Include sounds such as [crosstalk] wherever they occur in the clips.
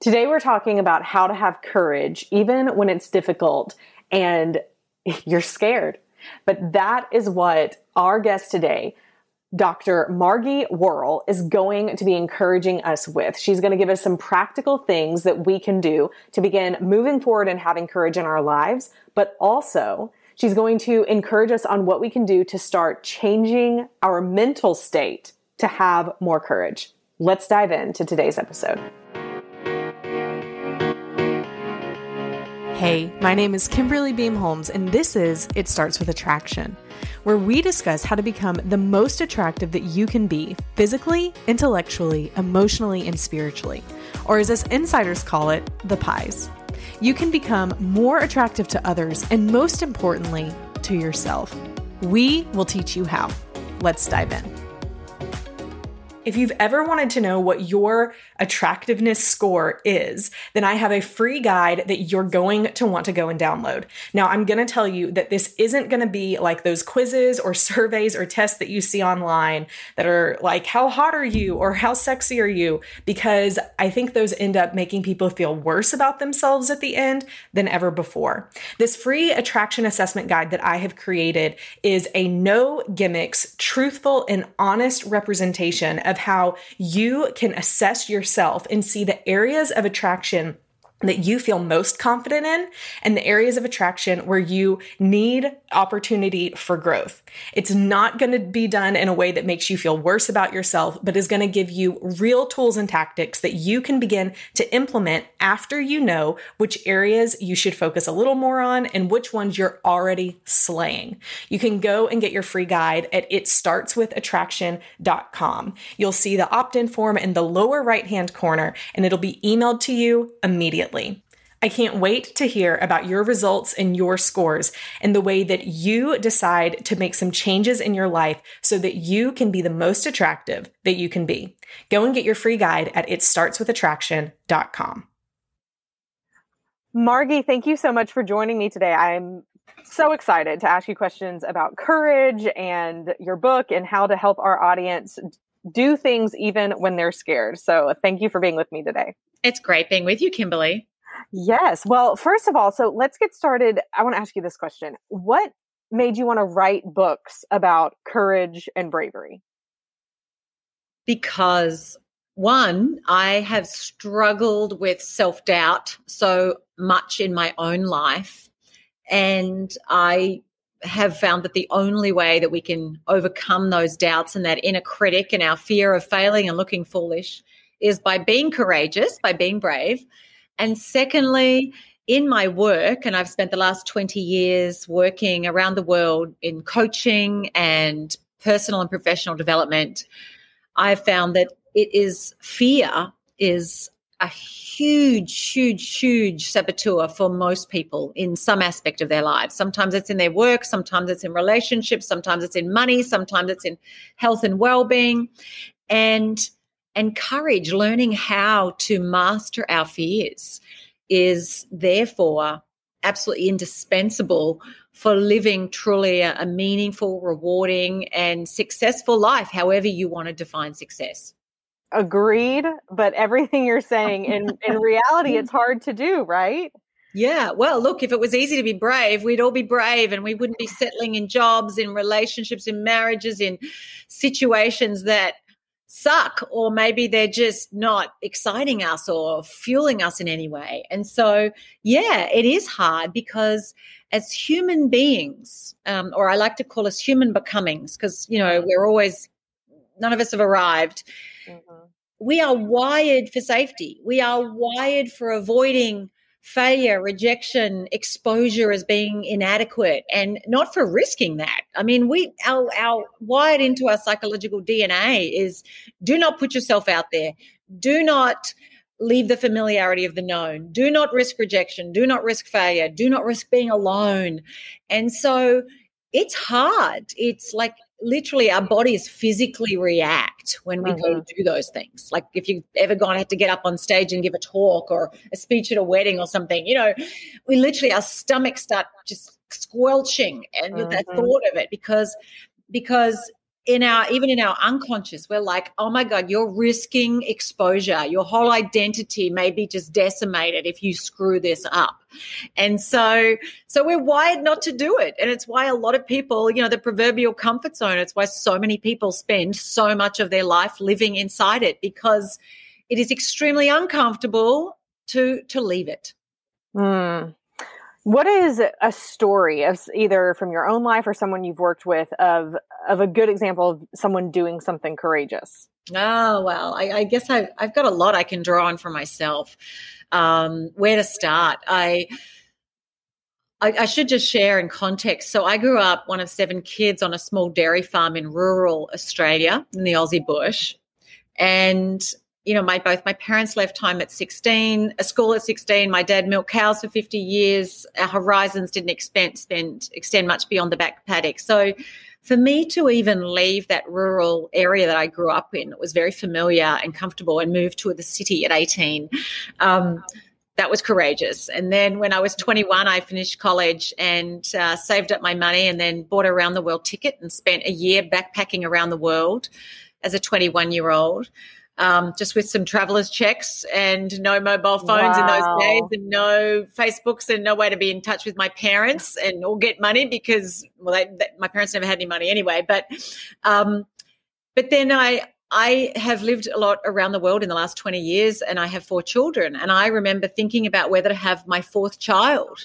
Today, we're talking about how to have courage even when it's difficult and [laughs] you're scared. But that is what our guest today, Dr. Margie Warrell, is going to be encouraging us with. She's going to give us some practical things that we can do to begin moving forward and having courage in our lives, but also she's going to encourage us on what we can do to start changing our mental state to have more courage. Let's dive into today's episode. Hey, my name is Kimberly Beam Holmes, and this is It Starts with Attraction, where we discuss how to become the most attractive that you can be physically, intellectually, emotionally, and spiritually. Or as us insiders call it, the pies. You can become more attractive to others and, most importantly, to yourself. We will teach you how. Let's dive in. If you've ever wanted to know what your attractiveness score is, then I have a free guide that you're going to want to go and download. Now, I'm going to tell you that this isn't going to be like those quizzes or [laughs] surveys or tests that you see online that are like, how hot are you or how sexy are you? Because I think those end up making people feel worse about themselves at the end than ever before. This free attraction assessment guide that I have created is a no gimmicks, truthful, and honest representation of how you can assess yourself and see the areas of attraction that you feel most confident in and the areas of attraction where you need opportunity for growth. It's not going to be done in a way that makes you feel worse about yourself, but is going to give you real tools and tactics that you can begin to implement after you know which areas you should focus a little more on and which ones you're already slaying. You can go and get your free guide at itstartswithattraction.com. You'll see the opt-in form in the lower right-hand corner and it'll be emailed to you immediately immediately. I can't wait to hear about your results and your scores and the way that you decide to make some changes in your life so that you can be the most attractive that you can be. Go and get your free guide at itstartswithattraction.com. Margie, thank you so much for joining me today. I'm so excited to ask you questions about courage and your book and how to help our audience do things even when they're scared. So, thank you for being with me today. It's great being with you, Kimberly. Yes. Well, first of all, so let's get started. I want to ask you this question What made you want to write books about courage and bravery? Because one, I have struggled with self doubt so much in my own life. And I have found that the only way that we can overcome those doubts and that inner critic and our fear of failing and looking foolish is by being courageous, by being brave. And secondly, in my work, and I've spent the last 20 years working around the world in coaching and personal and professional development, I've found that it is fear is a huge, huge, huge saboteur for most people in some aspect of their lives. Sometimes it's in their work, sometimes it's in relationships, sometimes it's in money, sometimes it's in health and well-being. And and courage, learning how to master our fears, is therefore absolutely indispensable for living truly a, a, meaningful, rewarding, and successful life, however you want to define success. Agreed. But everything you're saying, [laughs] in, in reality, it's hard to do, right? Yeah. Well, look, if it was easy to be brave, we'd all be brave and we wouldn't be settling in jobs, in relationships, in marriages, in situations that suck or maybe they're just not exciting us or fueling us in any way. And so, yeah, it is hard because as human beings, um, or I like to call us human becomings, because, you know, we're always, none of us have arrived. Mm-hmm. We are wired for safety. We are wired for avoiding failure, rejection, exposure as being inadequate, and not for risking that. I mean, we our our wired into our psychological DNA is do not put yourself out there. Do not leave the familiarity of the known. Do not risk rejection. Do not risk failure. Do not risk being alone. And so it's hard. It's like literally our bodies physically react when we mm-hmm. go to do those things. Like if you've ever gone had to get up on stage and give a talk or a speech at a wedding or something, you know, we literally our stomachs start just squelching and mm-hmm. the thought of it because because in our even in our unconscious we're like oh my god you're risking exposure. Your whole identity may be just decimated if you screw this up. And so so we're wired not to do it. And it's why a lot of people you know the proverbial comfort zone it's why so many people spend so much of their life living inside it because it is extremely uncomfortable to to leave it. Mm. What is a story of either from your own life or someone you've worked with of of a good example of someone doing something courageous? Oh well, I, I guess I've I've got a lot I can draw on for myself. Um, where to start? I, I I should just share in context. So I grew up one of seven kids on a small dairy farm in rural Australia in the Aussie bush, and you know, my both my parents left home at 16, a school at 16. My dad milked cows for 50 years. Our horizons didn't expand, spend, extend much beyond the back paddock. So for me to even leave that rural area that I grew up in, it was very familiar and comfortable and moved to the city at 18. Um, that was courageous. And then when I was 21, I finished college and uh, saved up my money and then bought a round the world ticket and spent a year backpacking around the world as a 21 year old um, just with some traveler's checks and no mobile phones wow. in those days and no Facebooks and no way to be in touch with my parents and or get money because well, they, they, my parents never had any money anyway. But um, but then I I have lived a lot around the world in the last 20 years and I have four children. And I remember thinking about whether to have my fourth child.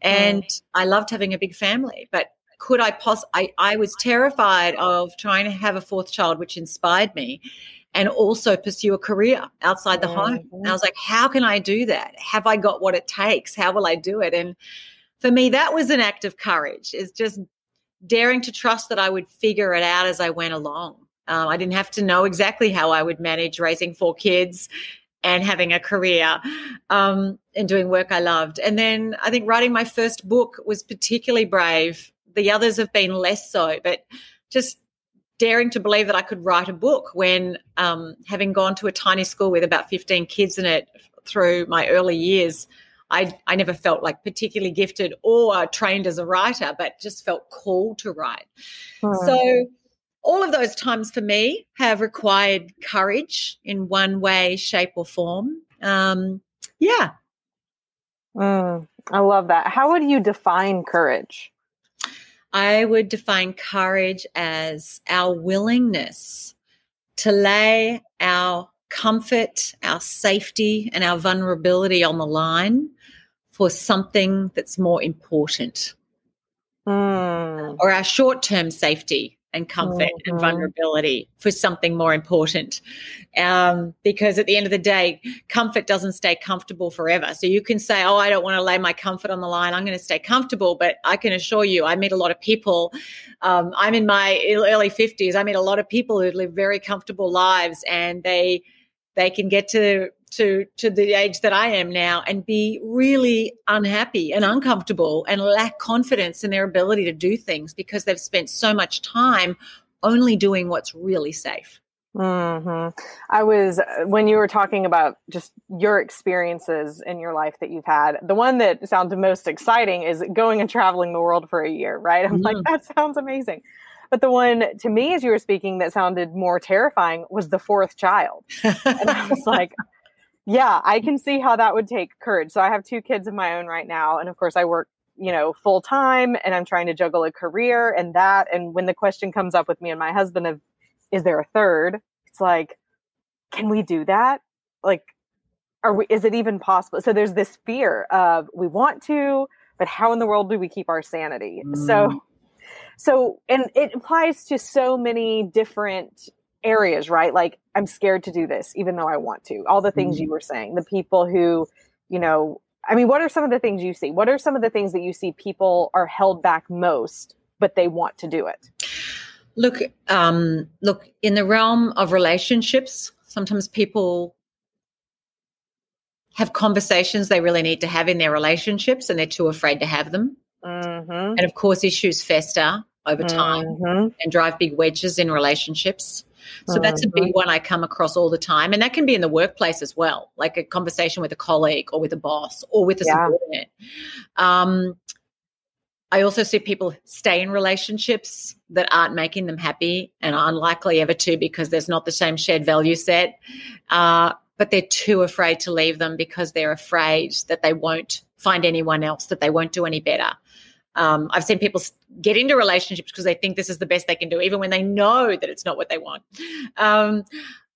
And mm. I loved having a big family, but could I poss I, I was terrified of trying to have a fourth child, which inspired me and also pursue a career outside the home. And I was like, how can I do that? Have I got what it takes? How will I do it? And for me, that was an act of courage, is just daring to trust that I would figure it out as I went along. Um, I didn't have to know exactly how I would manage raising four kids and having a career um, and doing work I loved. And then I think writing my first book was particularly brave. The others have been less so, but just daring to believe that I could write a book when um, having gone to a tiny school with about 15 kids in it through my early years, I, I never felt like particularly gifted or trained as a writer, but just felt called to write. Hmm. So all of those times for me have required courage in one way, shape, or form. Um, yeah. Mm, I love that. How would you define courage? I would define courage as our willingness to lay our comfort, our safety, and our vulnerability on the line for something that's more important. Mm. Or our short term safety and comfort mm-hmm. and vulnerability for something more important. Um, because at the end of the day, comfort doesn't stay comfortable forever. So you can say, Oh, I don't want to lay my comfort on the line. I'm going to stay comfortable. But I can assure you, I meet a lot of people. Um, I'm in my early 50s. I meet a lot of people who live very comfortable lives and they, they can get to to to the age that I am now and be really unhappy and uncomfortable and lack confidence in their ability to do things because they've spent so much time only doing what's really safe. Mm-hmm. I was when you were talking about just your experiences in your life that you've had. The one that sounds most exciting is going and traveling the world for a year, right? I'm mm like, that sounds amazing. But the one to me, as you were speaking, that sounded more terrifying was the fourth child. and I was [laughs] like, yeah, I can see how that would take courage. So I have two kids of my own right now. And of course, I work, you know, full time and I'm trying to juggle a career and that. And when the question comes up with me and my husband of, is there a third? It's like, can we do that? Like, are we, is it even possible? So there's this fear of we want to, but how in the world do we keep our sanity? Mm. So, so, and it applies to so many different areas, right? Like I'm scared to do this, even though I want to. All the things mm-hmm. you were saying, the people who, you know, I mean, what are some of the things you see? What are some of the things that you see people are held back most, but they want to do it? Look, um, look, in the realm of relationships, sometimes people have conversations they really need to have in their relationships and they're too afraid to have them. Mm-hmm. And of course, issues fester over time Mm-hmm. and drive big wedges in relationships. So that's a Mm-hmm. big one I come across all the time. And that can be in the workplace as well, like a conversation with a colleague or with a boss or with a Yeah. subordinate. Um, I also see people stay in relationships that aren't making them happy and are unlikely ever to because there's not the same shared value set. Uh, but they're too afraid to leave them because they're afraid that they won't find anyone else, that they won't do any better. Um, I've seen people get into relationships because they think this is the best they can do, even when they know that it's not what they want. Um,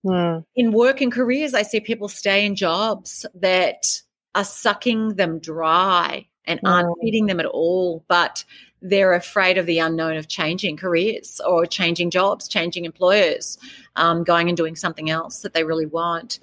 Mm. in work and careers, I see people stay in jobs that are sucking them dry and aren't Mm. feeding them at all, but they're afraid of the unknown of changing careers or changing jobs, changing employers, um, going and doing something else that they really want.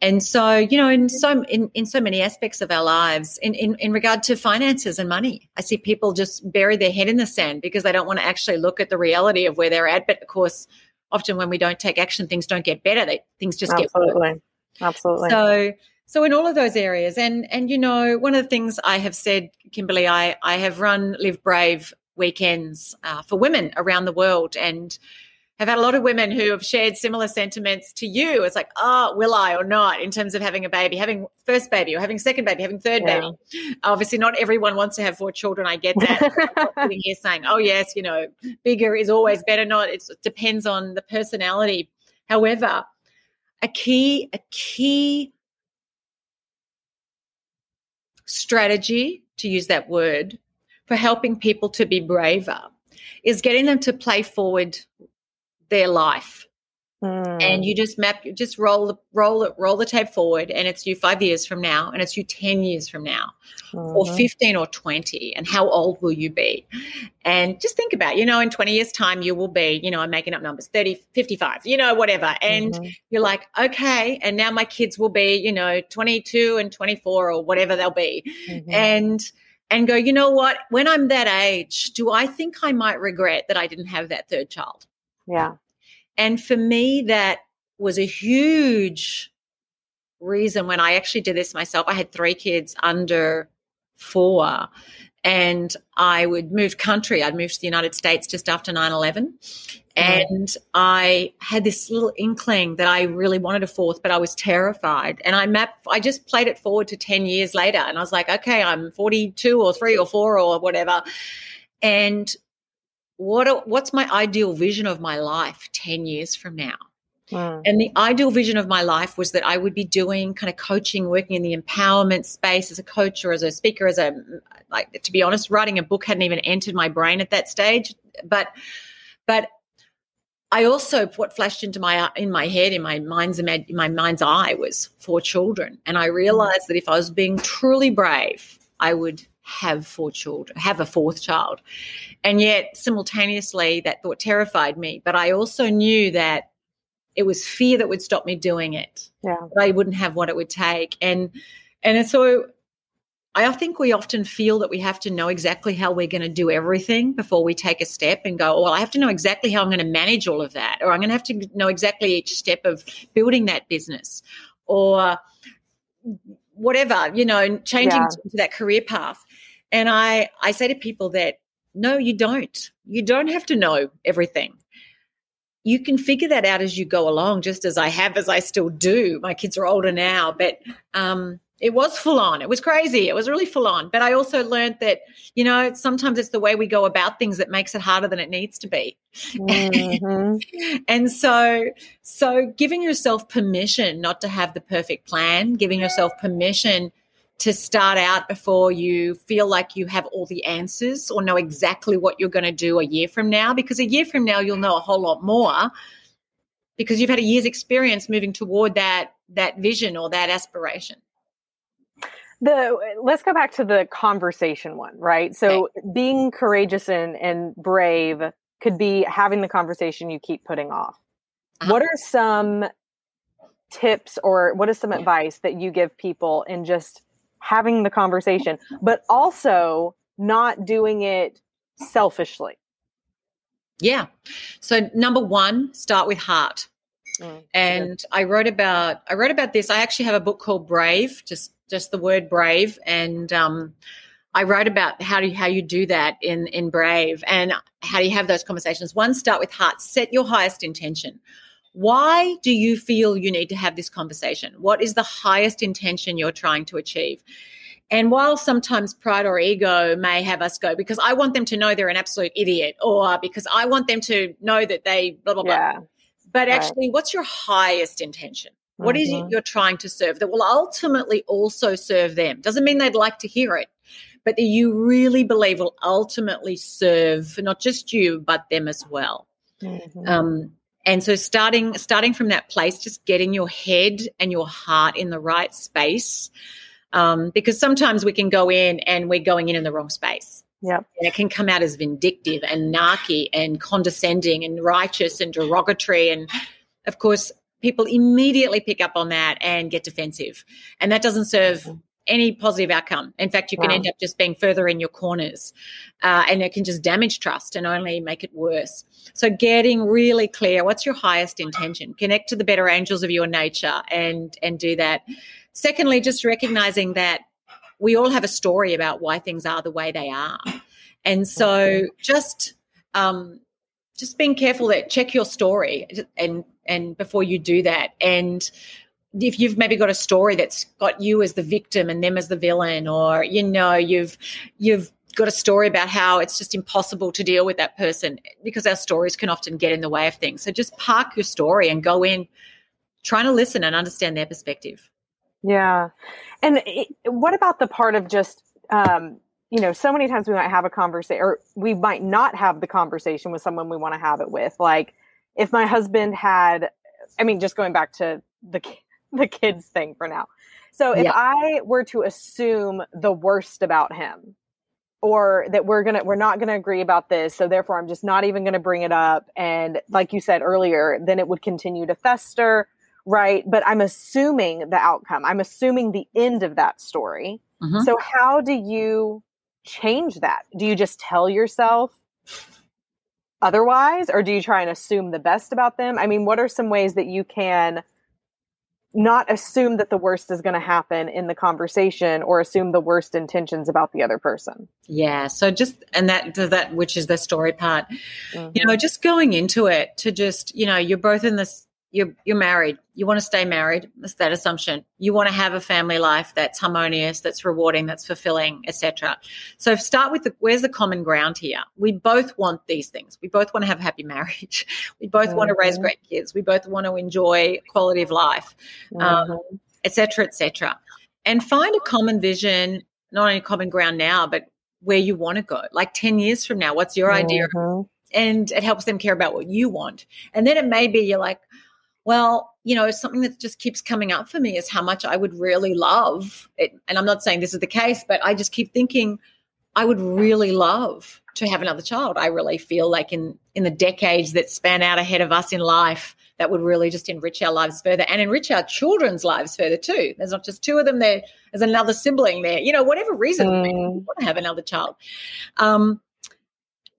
And so, you know, in so in, in so many aspects of our lives, in, in in regard to finances and money, I see people just bury their head in the sand because they don't want to actually look at the reality of where they're at. But of course, often when we don't take action, things don't get better. They, things just get worse. Absolutely. Absolutely. So so in all of those areas, and and you know, one of the things I have said, Kimberly, I I have run Live Brave weekends uh, for women around the world, and have had a lot of women who have shared similar sentiments to you. It's like, oh, will I or not in terms of having a baby, having first baby or having second baby, having third Yeah. baby. Obviously, not everyone wants to have four children. I get that. [laughs] Sitting here saying, oh, yes, you know, bigger is always better. Not, it's, it depends on the personality. However, a key, a key strategy, to use that word, for helping people to be braver is getting them to play forward their life Mm. and you just map you just roll the roll it roll the tape forward and it's you five years from now and it's you 10 years from now or Mhm. 15 or 20 and how old will you be and just think about you know in 20 years time you will be you know i'm making up numbers 30 55 you know whatever and Mhm. you're like okay and now my kids will be you know 22 and 24 or whatever they'll be Mhm. and and go you know what when i'm that age do i think i might regret that i didn't have that third child yeah. and for me, that was a huge reason when I actually did this myself. I had three kids under four, and I would move country. I'd moved to the United States just after 9 11. Mm-hmm. And I had this little inkling that I really wanted a fourth, but I was terrified. And I mapped, I just played it forward to 10 years later. And I was like, okay, I'm 42 or three or four or whatever. And what what's my ideal vision of my life 10 years from now? Mm. and the ideal vision of my life was that i would be doing kind of coaching working in the empowerment space as a coach or as a speaker as a like to be honest writing a book hadn't even entered my brain at that stage. But but i also what flashed into my in my head in my mind's in my mind's eye was four children. And i realized that if i was being truly brave i would have four children have a fourth child and yet, simultaneously, that thought terrified me. But I also knew that it was fear that would stop me doing it. Yeah. I wouldn't have what it would take. And and so I think we often feel that we have to know exactly how we're going to do everything before we take a step and go, oh, well, I have to know exactly how I'm going to manage all of that, or I'm going to have to know exactly each step of building that business, or whatever, you know, changing Yeah. to that career path. And I, I say to people that no, you don't. You don't have to know everything. You can figure that out as you go along, just as I have, as I still do. My kids are older now, but um, it was full on. It was crazy. It was really full on. But I also learned that, you know, sometimes it's the way we go about things that makes it harder than it needs to be. Mhm. [laughs] And so, so giving yourself permission not to have the perfect plan, giving yourself permission to start out before you feel like you have all the answers or know exactly what you're going to do a year from now, because a year from now you'll know a whole lot more because you've had a year's experience moving toward that that vision or that aspiration. the let's go back to the conversation one right so being courageous and and brave could be having the conversation you keep putting off Uh-huh. what are some tips or what is some advice that you give people in just having the conversation but also not doing it selfishly Yeah. So number one, start with heart. Mm, and I wrote about I wrote about this. I actually have a book called Brave, just just the word brave, and um, I wrote about how do you, how you do that in in Brave and how do you have those conversations. One, start with heart. Set your highest intention. Why do you feel you need to have this conversation? What is the highest intention you're trying to achieve? And while sometimes pride or ego may have us go, because I want them to know they're an absolute idiot, or because I want them to know that they blah, blah, blah. Yeah. But actually, what's your highest intention? What mm-hmm. is it mm-hmm. you're trying to serve that will ultimately also serve them? Doesn't mean they'd like to hear it, but that you really believe will ultimately serve not just you, but them as well. Mm-hmm. Um, and so starting starting from that place, just getting your head and your heart in the right space. Um, because sometimes we can go in and we're going in in the wrong space. Yeah. And it can come out as vindictive and narky and condescending and righteous and derogatory. And of course, people immediately pick up on that and get defensive. And that doesn't serve mm-hmm. Any positive outcome. In fact, you can wow. end up just being further in your corners uh, and it can just damage trust and only make it worse. So, getting really clear what's your highest intention? Connect to the better angels of your nature and, and do that. Secondly, just recognizing that we all have a story about why things are the way they are. And so just um, just being careful that check your story and and before you do that and if you've maybe got a story that's got you as the victim and them as the villain or you know you've you've got a story about how it's just impossible to deal with that person because our stories can often get in the way of things. So just park your story and go in trying to listen and understand their perspective. Yeah. And it, what about the part of just, um, you know, so many times we might have a conversation or we might not have the conversation with someone we want to have it with. Like if my husband had, I mean, just going back to the, the kids thing for now. So if yeah. I were to assume the worst about him, or that we're gonna we're not gonna agree about this so therefore i'm just not even gonna bring it up and like you said earlier then it would continue to fester right? But I'm assuming the outcome. I'm assuming the end of that story. Mm-hmm. So how do you change that? Do you just tell yourself otherwise or do you try and assume the best about them? I mean, what are some ways that you can not assume that the worst is going to happen in the conversation or assume the worst intentions about the other person. Yeah. So just, and that, does that, which is the story part, mm-hmm. you know, just going into it to just, you know, you're both in this you're you're married. You want to stay married. That's that assumption. You want to have a family life that's harmonious that's rewarding that's fulfilling etc so start with the where's the common ground here? We both want these things. We both want to have a happy marriage. [laughs] We both mm-hmm. want to raise mm-hmm. great kids we both want to enjoy quality of life um, etc um, etc et and find a common vision not only common ground now but where you want to go. Like 10 years from now what's your mm-hmm. idea and it helps them care about what you want. And then it may be you're like well, you know, something that just keeps coming up for me is how much I would really love it. And I'm not saying this is the case, but I just keep thinking I would really love to have another child. I really feel like in in the decades that span out ahead of us in life, that would really just enrich our lives further and enrich our children's lives further too. There's not just two of them there. There's another sibling there. You know, whatever reason, mm. want to have another child. Um,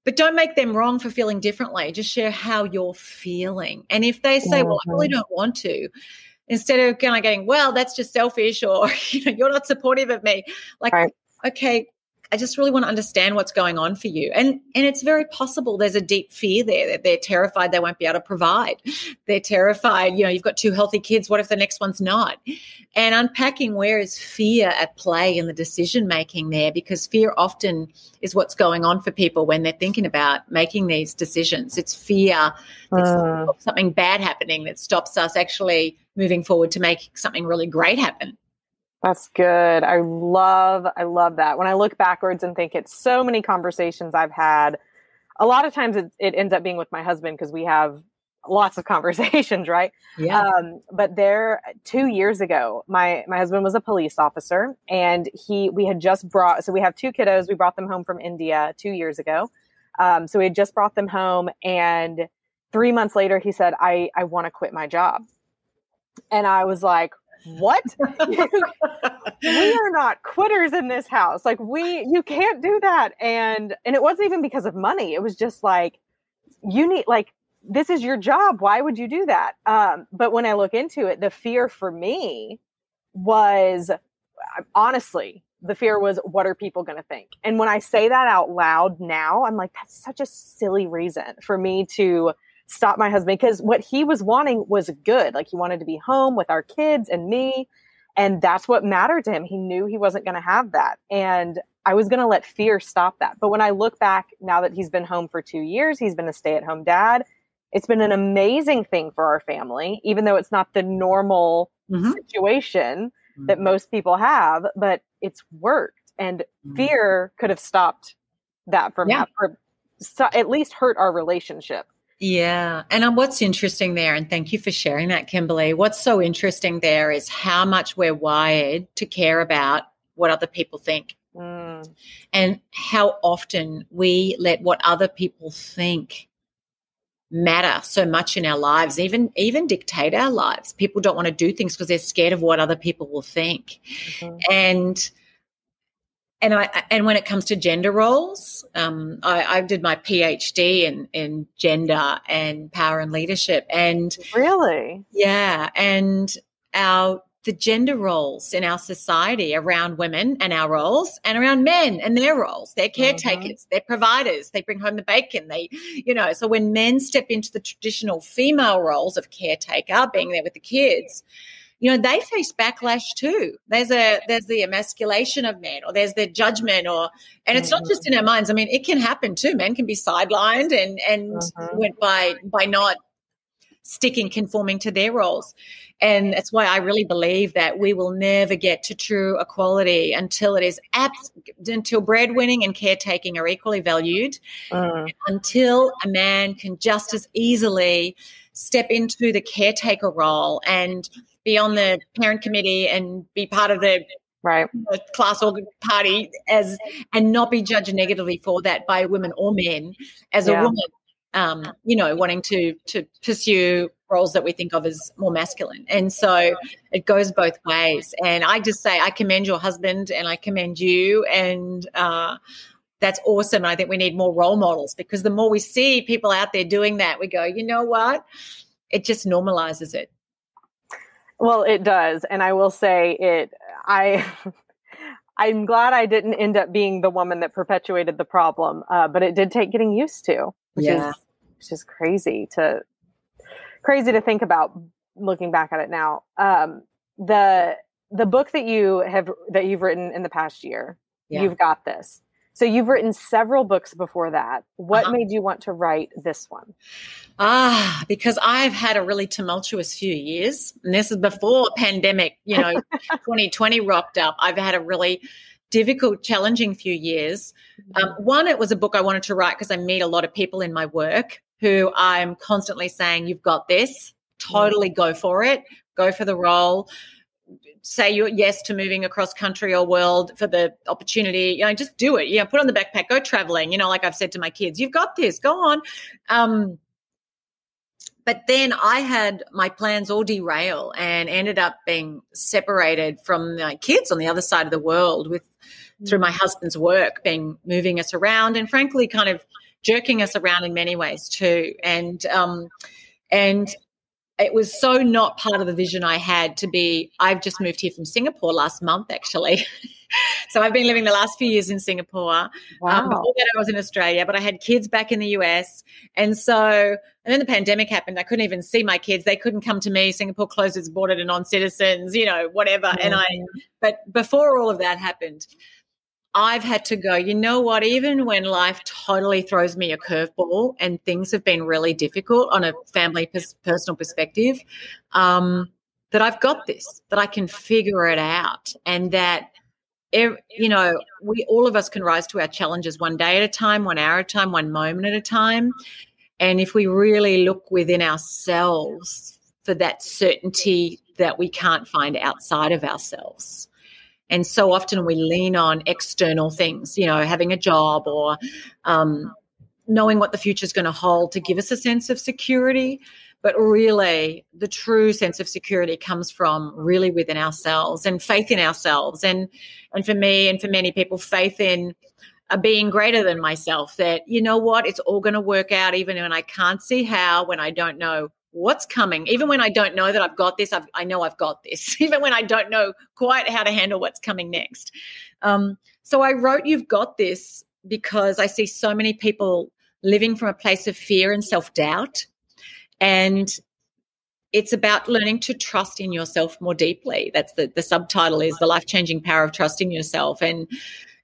but don't make them wrong for feeling differently. Just share how you're feeling. And if they say, mm-hmm. well, I really mm-hmm. don't want to, instead of kind of getting, well, that's just selfish or, [laughs] you know, you're not supportive of me, like, right. okay, I just really want to understand what's going on for you. And and it's very possible there's a deep fear there that they're terrified they won't be able to provide. They're terrified, you know, you've got two healthy kids, what if the next one's not? And unpacking where is fear at play in the decision making there because fear often is what's going on for people when they're thinking about making these decisions. It's fear uh. something bad happening that stops us actually moving forward to make something really great happen. That's good. I love I love that. When I look backwards and think it's so many conversations I've had, a lot of times it, it ends up being with my husband because we have lots of [laughs] conversations, right? Yeah. Um, but there, two years ago, my my husband was a police officer, and he we had just brought. So we have two kiddos. We brought them home from India two years ago. Um, so we had just brought them home, and three months later, he said, "I I want to quit my job," and I was like, what [laughs] we are not quitters in this house like we you can't do that and and it wasn't even because of money it was just like you need like this is your job. Why would you do that? Um, but when I look into it, the fear for me was honestly, the fear was, what are people going to think? And when I say that out loud now, I'm like, that's such a silly reason for me to stop my husband because what he was wanting was good. Like he wanted to be home with our kids and me. And that's what mattered to him. He knew he wasn't going to have that. And I was going to let fear stop that. But when I look back now that he's been home for two years, he's been a stay at home dad. It's been an amazing thing for our family, even though it's not the normal mm-hmm. situation mm-hmm. that most people have, but it's worked. And mm-hmm. fear could have stopped that from yeah. at least hurt our relationship. Yeah. And um, what's interesting there, and thank you for sharing that, Kimberly. What's so interesting there is how much we're wired to care about what other people think. Mm. And how often we let what other people think matter so much in our lives, even even dictate our lives. People don't want to do things because they're scared of what other people will think. Mm-hmm. And and I and when it comes to gender roles, um, I, I, did my PhD in in gender and power and leadership, and really, yeah, and our the gender roles in our society around women and our roles and around men and their roles. They're mm-hmm. caretakers, mm-hmm. they're providers, they bring home the bacon. They, you know, so when men step into the traditional female roles of caretaker, being there with the kids, you know they face backlash too. There's a there's the emasculation of men or there's the judgment or and it's not just in our minds. I mean it can happen too. Men can be sidelined and and mm-hmm. went by by not sticking conforming to their roles. And that's why i really believe that we will never get to true equality until it is abs- until breadwinning and caretaking are equally valued mm. until a man can just as easily step into the caretaker role and be on the parent committee and be part of the right. the class or party as and not be judged negatively for that by women or men as yeah. a woman um, you know wanting to to pursue roles that we think of as more masculine. And so it goes both ways. And i just say i commend your husband and i commend you and uh, that's awesome. And i think we need more role models. Because the more we see people out there doing that we go you know what? It just normalizes it well, it does, and I will say it. I. [laughs] I'm glad I didn't end up being the woman that perpetuated the problem, uh, but it did take getting used to, which yeah. is which is crazy to crazy to think about looking back at it now. Um, the the book that you have that you've written in the past year, yeah. you've got this. So you've written several books before that. What uh-huh. made you want to write this one? Ah, because I've had a really tumultuous few years. And this is before pandemic, you know, [laughs] 2020 rocked up. I've had a really difficult, challenging few years. Um, mm-hmm. one, it was a book I wanted to write because I meet a lot of people in my work who I'm constantly saying, You've got this, totally go for it, go for the role say you yes to moving across country or world for the opportunity you know just do it. You know put on the backpack go traveling you know like i've said to my kids you've got this go on. Um, but then i had my plans all derail and ended up being separated from my kids on the other side of the world with through my husband's work being moving us around and frankly kind of jerking us around in many ways too. And um, and it was so not part of the vision I had to be. I've just moved here from Singapore last month, actually. [laughs] so I've been living the last few years in Singapore. Um, wow. Um, before that, I was in Australia, but I had kids back in the US. And so, and then the pandemic happened. I couldn't even see my kids. They couldn't come to me. Singapore closed its border to non citizens, you know, whatever. And I, but before all of that happened, I've had to go, you know what, even when life totally throws me a curveball and things have been really difficult on a family pers- personal perspective, um, that I've got this, that I can figure it out, and that, you know, we all of us can rise to our challenges one day at a time, one hour at a time, one moment at a time. And if we really look within ourselves for that certainty that we can't find outside of ourselves, and so often we lean on external things, you know, having a job or um, knowing what the future is going to hold to give us a sense of security. But really, the true sense of security comes from really within ourselves and faith in ourselves. And and for me and for many people, faith in a being greater than myself that you know what it's all going to work out even when i can't see how when i don't know what's coming? Even when i don't know that i've got this I've, i know i've got this. [laughs] Even when i don't know quite how to handle what's coming next. Um, so i wrote you've got this because i see so many people living from a place of fear and self-doubt. And it's about learning to trust in yourself more deeply. That's the, the subtitle is the life-changing power of trusting yourself. And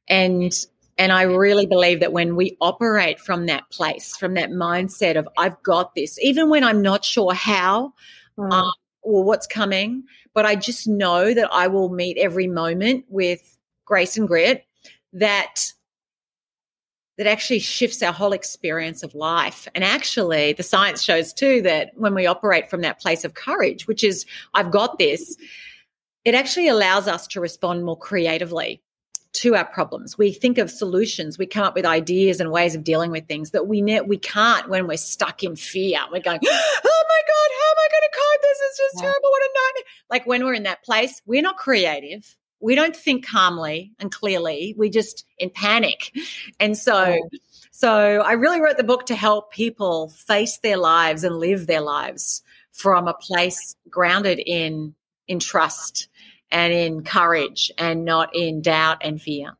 and and I really believe that when we operate from that place, from that mindset of, I've got this, even when I'm not sure how mm. um, or what's coming, but I just know that I will meet every moment with grace and grit, that that actually shifts our whole experience of life. And actually, the science shows too that when we operate from that place of courage, which is, I've got this, it actually allows us to respond more creatively to our problems. We think of solutions. We come up with ideas and ways of dealing with things that we ne- we can't when we're stuck in fear. We're going, [gasps] oh my god, how am I going to cope? This is just yeah. terrible. What a nightmare! Like when we're in that place, we're not creative. We don't think calmly and clearly. We just in panic, and so. Yeah. So I really wrote the book to help people face their lives and live their lives from a place grounded in in trust and in courage and not in doubt and fear.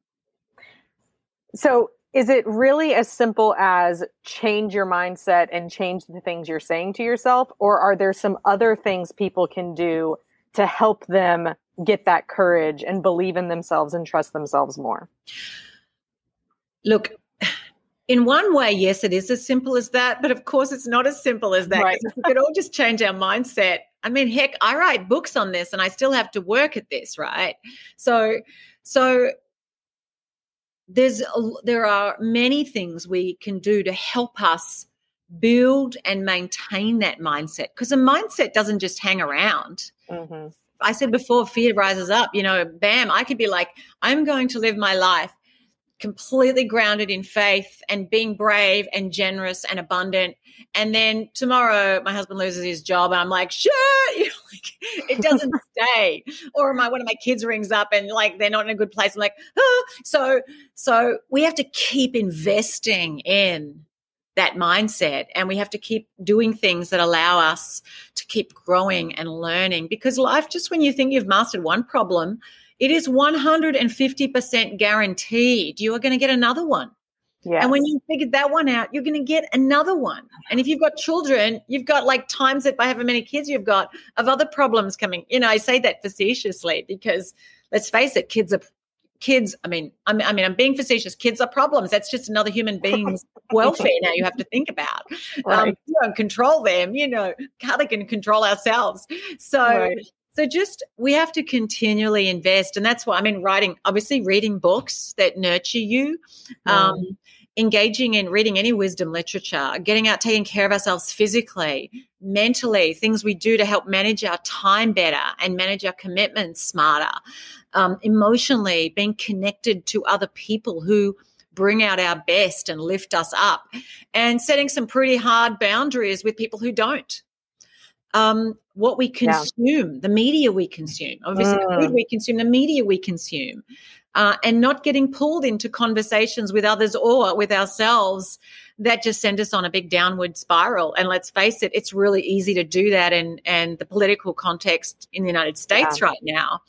So, is it really as simple as change your mindset and change the things you're saying to yourself? Or are there some other things people can do to help them get that courage and believe in themselves and trust themselves more? Look, in one way, yes, it is as simple as that. But of course, it's not as simple as that. Right. If we could all just change our mindset I mean, heck, I write books on this and I still have to work at this, right? So, so there's there are many things we can do to help us build and maintain that mindset because a mindset doesn't just hang around. Mm-hmm. I said before, fear rises up. You know, bam, I could be like, I'm going to live my life completely grounded in faith and being brave and generous and abundant. And then tomorrow my husband loses his job and I'm like, shit, [laughs] you know, like it doesn't [laughs] stay. Or my one of my kids rings up and like they're not in a good place. I'm like, ah. so so we have to keep investing in that mindset and we have to keep doing things that allow us to keep growing and learning because life just when you think you've mastered one problem it is 150% guaranteed you are going to get another one. Yes. And when you figured that one out, you're going to get another one. And if you've got children, you've got like times that by however many kids you've got of other problems coming. You know, I say that facetiously because let's face it, kids are kids. I mean, I mean, I mean, I'm being facetious. Kids are problems. That's just another human [laughs] being's welfare. Now you have to think about. Um, right. Um, you don't control them. You know, how they can control ourselves. So. Right. So just we have to continually invest, and that's why I mean writing. Obviously, reading books that nurture you, um, engaging in reading any wisdom literature, getting out, taking care of ourselves physically, mentally, things we do to help manage our time better and manage our commitments smarter, um, emotionally, being connected to other people who bring out our best and lift us up, and setting some pretty hard boundaries with people who don't um, what we consume, yeah. the media we consume, obviously mm. the food mm. we consume, the media we consume, uh, and not getting pulled into conversations with others or with ourselves that just send us on a big downward spiral. And let's face it, it's really easy to do that. And and the political context in the United States yeah. right now,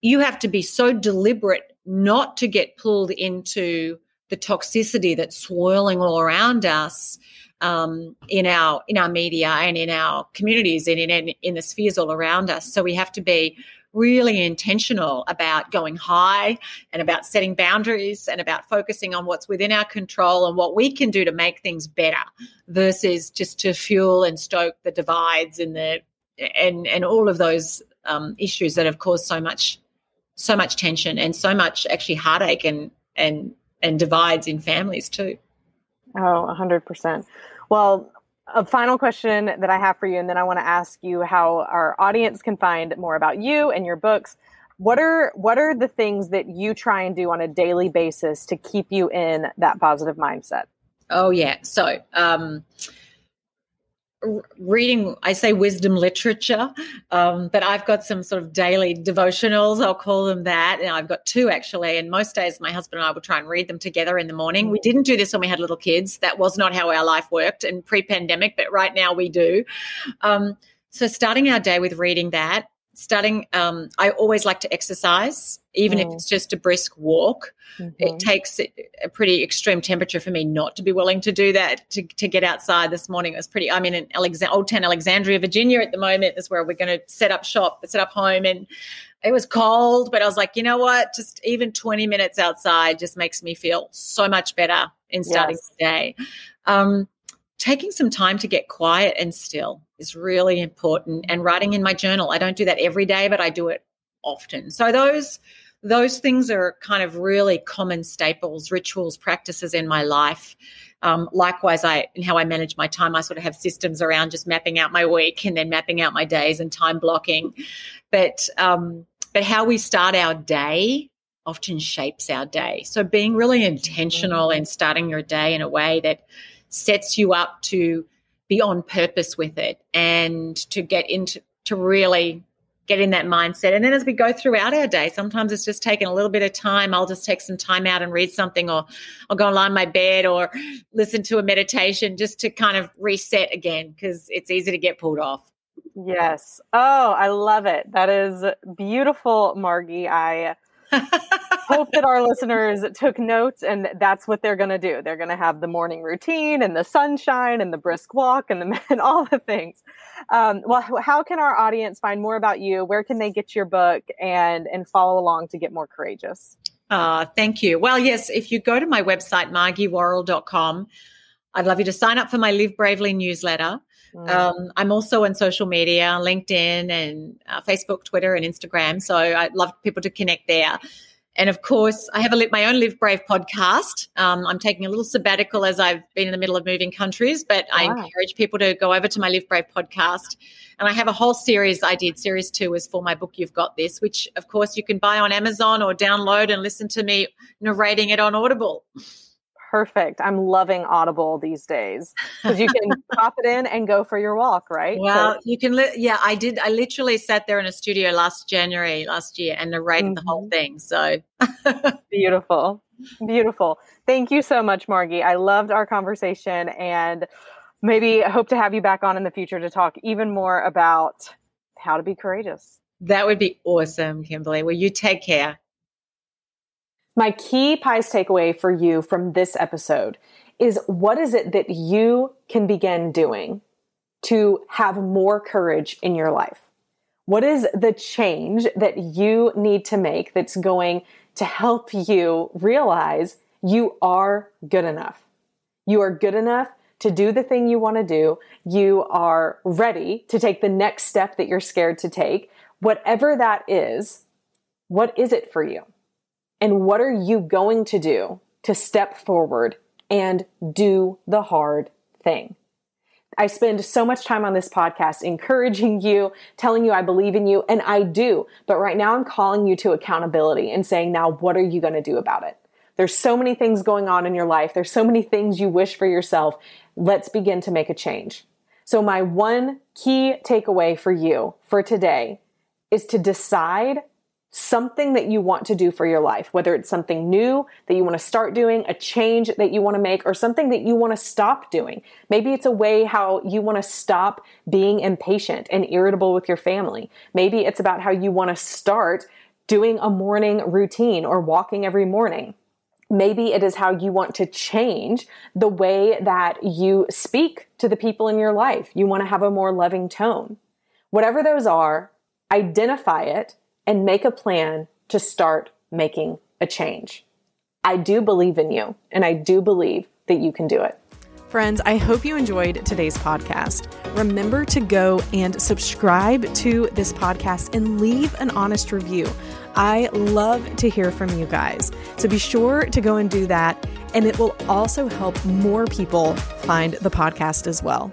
you have to be so deliberate not to get pulled into the toxicity that's swirling all around us um, in our in our media and in our communities and in, in in the spheres all around us. So we have to be really intentional about going high and about setting boundaries and about focusing on what's within our control and what we can do to make things better versus just to fuel and stoke the divides and the and and all of those um, issues that have caused so much so much tension and so much actually heartache and and and divides in families too. Oh, 100%. Well, a final question that I have for you, and then I want to ask you how our audience can find more about you and your books. What are what are the things that you try and do on a daily basis to keep you in that positive mindset? Oh yeah. So um, reading, I say wisdom literature, um, but I've got some sort of daily devotionals, I'll call them that. And I've got two actually. And most days, my husband and I will try and read them together in the morning. We didn't do this when we had little kids. That was not how our life worked in pre pandemic, but right now we do. Um, so, starting our day with reading that, starting, um, I always like to exercise, even mm. if it's just a brisk walk. Mm-hmm. It takes a pretty extreme temperature for me not to be willing to do that, to, to get outside this morning. It was pretty, I'm in Alexand- Old Town Alexandria, Virginia at the moment, is where we're going to set up shop, set up home. And it was cold, but I was like, you know what? Just even 20 minutes outside just makes me feel so much better in starting yes. the day. Um, taking some time to get quiet and still is really important and writing in my journal. I don't do that every day but i do it often. So those those things are kind of really common staples rituals practices in my life. Um, likewise i in how i manage my time i sort of have systems around just mapping out my week and then mapping out my days and time blocking. But um, but how we start our day often shapes our day. So being really intentional in starting your day in a way that sets you up to be on purpose with it and to get into to really get in that mindset. And then as we go throughout our day, sometimes it's just taking a little bit of time. I'll just take some time out and read something, or I'll go and lie in my bed or [gasps] listen to a meditation just to kind of reset again because it's easy to get pulled off. Yes. Oh, I love it. That is beautiful, Margie. I [laughs] hope that our listeners took notes and that's what they're going to do. They're going to have the morning routine and the sunshine and the brisk walk and, the, [laughs] and all the things. Um, well, how can our audience find more about you? Where can they get your book and, and follow along to get more courageous? Uh, thank you. Well, yes, if you go to my website, margiewarrell.com, I'd love you to sign up for my Live Bravely newsletter. Mm. Um, I'm also on social media, LinkedIn and uh, Facebook, Twitter, and Instagram. So I'd love people to connect there. And of course, I have a, my own Live Brave podcast. Um, I'm taking a little sabbatical as I've been in the middle of moving countries, but wow. I encourage people to go over to my Live Brave podcast. And I have a whole series I did. Series two is for my book, You've Got This, which of course you can buy on Amazon or download and listen to me narrating it on Audible perfect. I'm loving Audible these days because you can [laughs] pop it in and go for your walk, right? Well, so- you can. Li- yeah, I did. I literally sat there in a studio last January last year and narrated mm-hmm. the whole mm-hmm. thing. So [laughs] beautiful, beautiful. Thank you so much, Margie. I loved our conversation and maybe hope to have you back on in the future to talk even more about how to be courageous. That would be awesome, Kimberly. Well, you take care. My key pies takeaway for you from this episode is what is it that you can begin doing to have more courage in your life? What is the change that you need to make that's going to help you realize you are good enough? You are good enough to do the thing you want to do. You are ready to take the next step that you're scared to take. Whatever that is, what is it for you? And what are you going to do to step forward and do the hard thing? I spend so much time on this podcast encouraging you, telling you I believe in you, and I do. But right now I'm calling you to accountability and saying, now what are you going to do about it? There's so many things going on in your life. There's so many things you wish for yourself. Let's begin to make a change. So my one key takeaway for you for today is to decide something that you want to do for your life, whether it's something new that you want to start doing, a change that you want to make, or something that you want to stop doing. Maybe it's a way how you want to stop being impatient and irritable with your family. Maybe it's about how you want to start doing a morning routine or walking every morning. Maybe it is how you want to change the way that you speak to the people in your life. You want to have a more loving tone. Whatever those are, identify it and make a plan to start making a change. I do believe in you, and I do believe that you can do it. Friends, I hope you enjoyed today's podcast. Remember to go and subscribe to this podcast and leave an honest review. I love to hear from you guys. So be sure to go and do that, and it will also help more people find the podcast as well.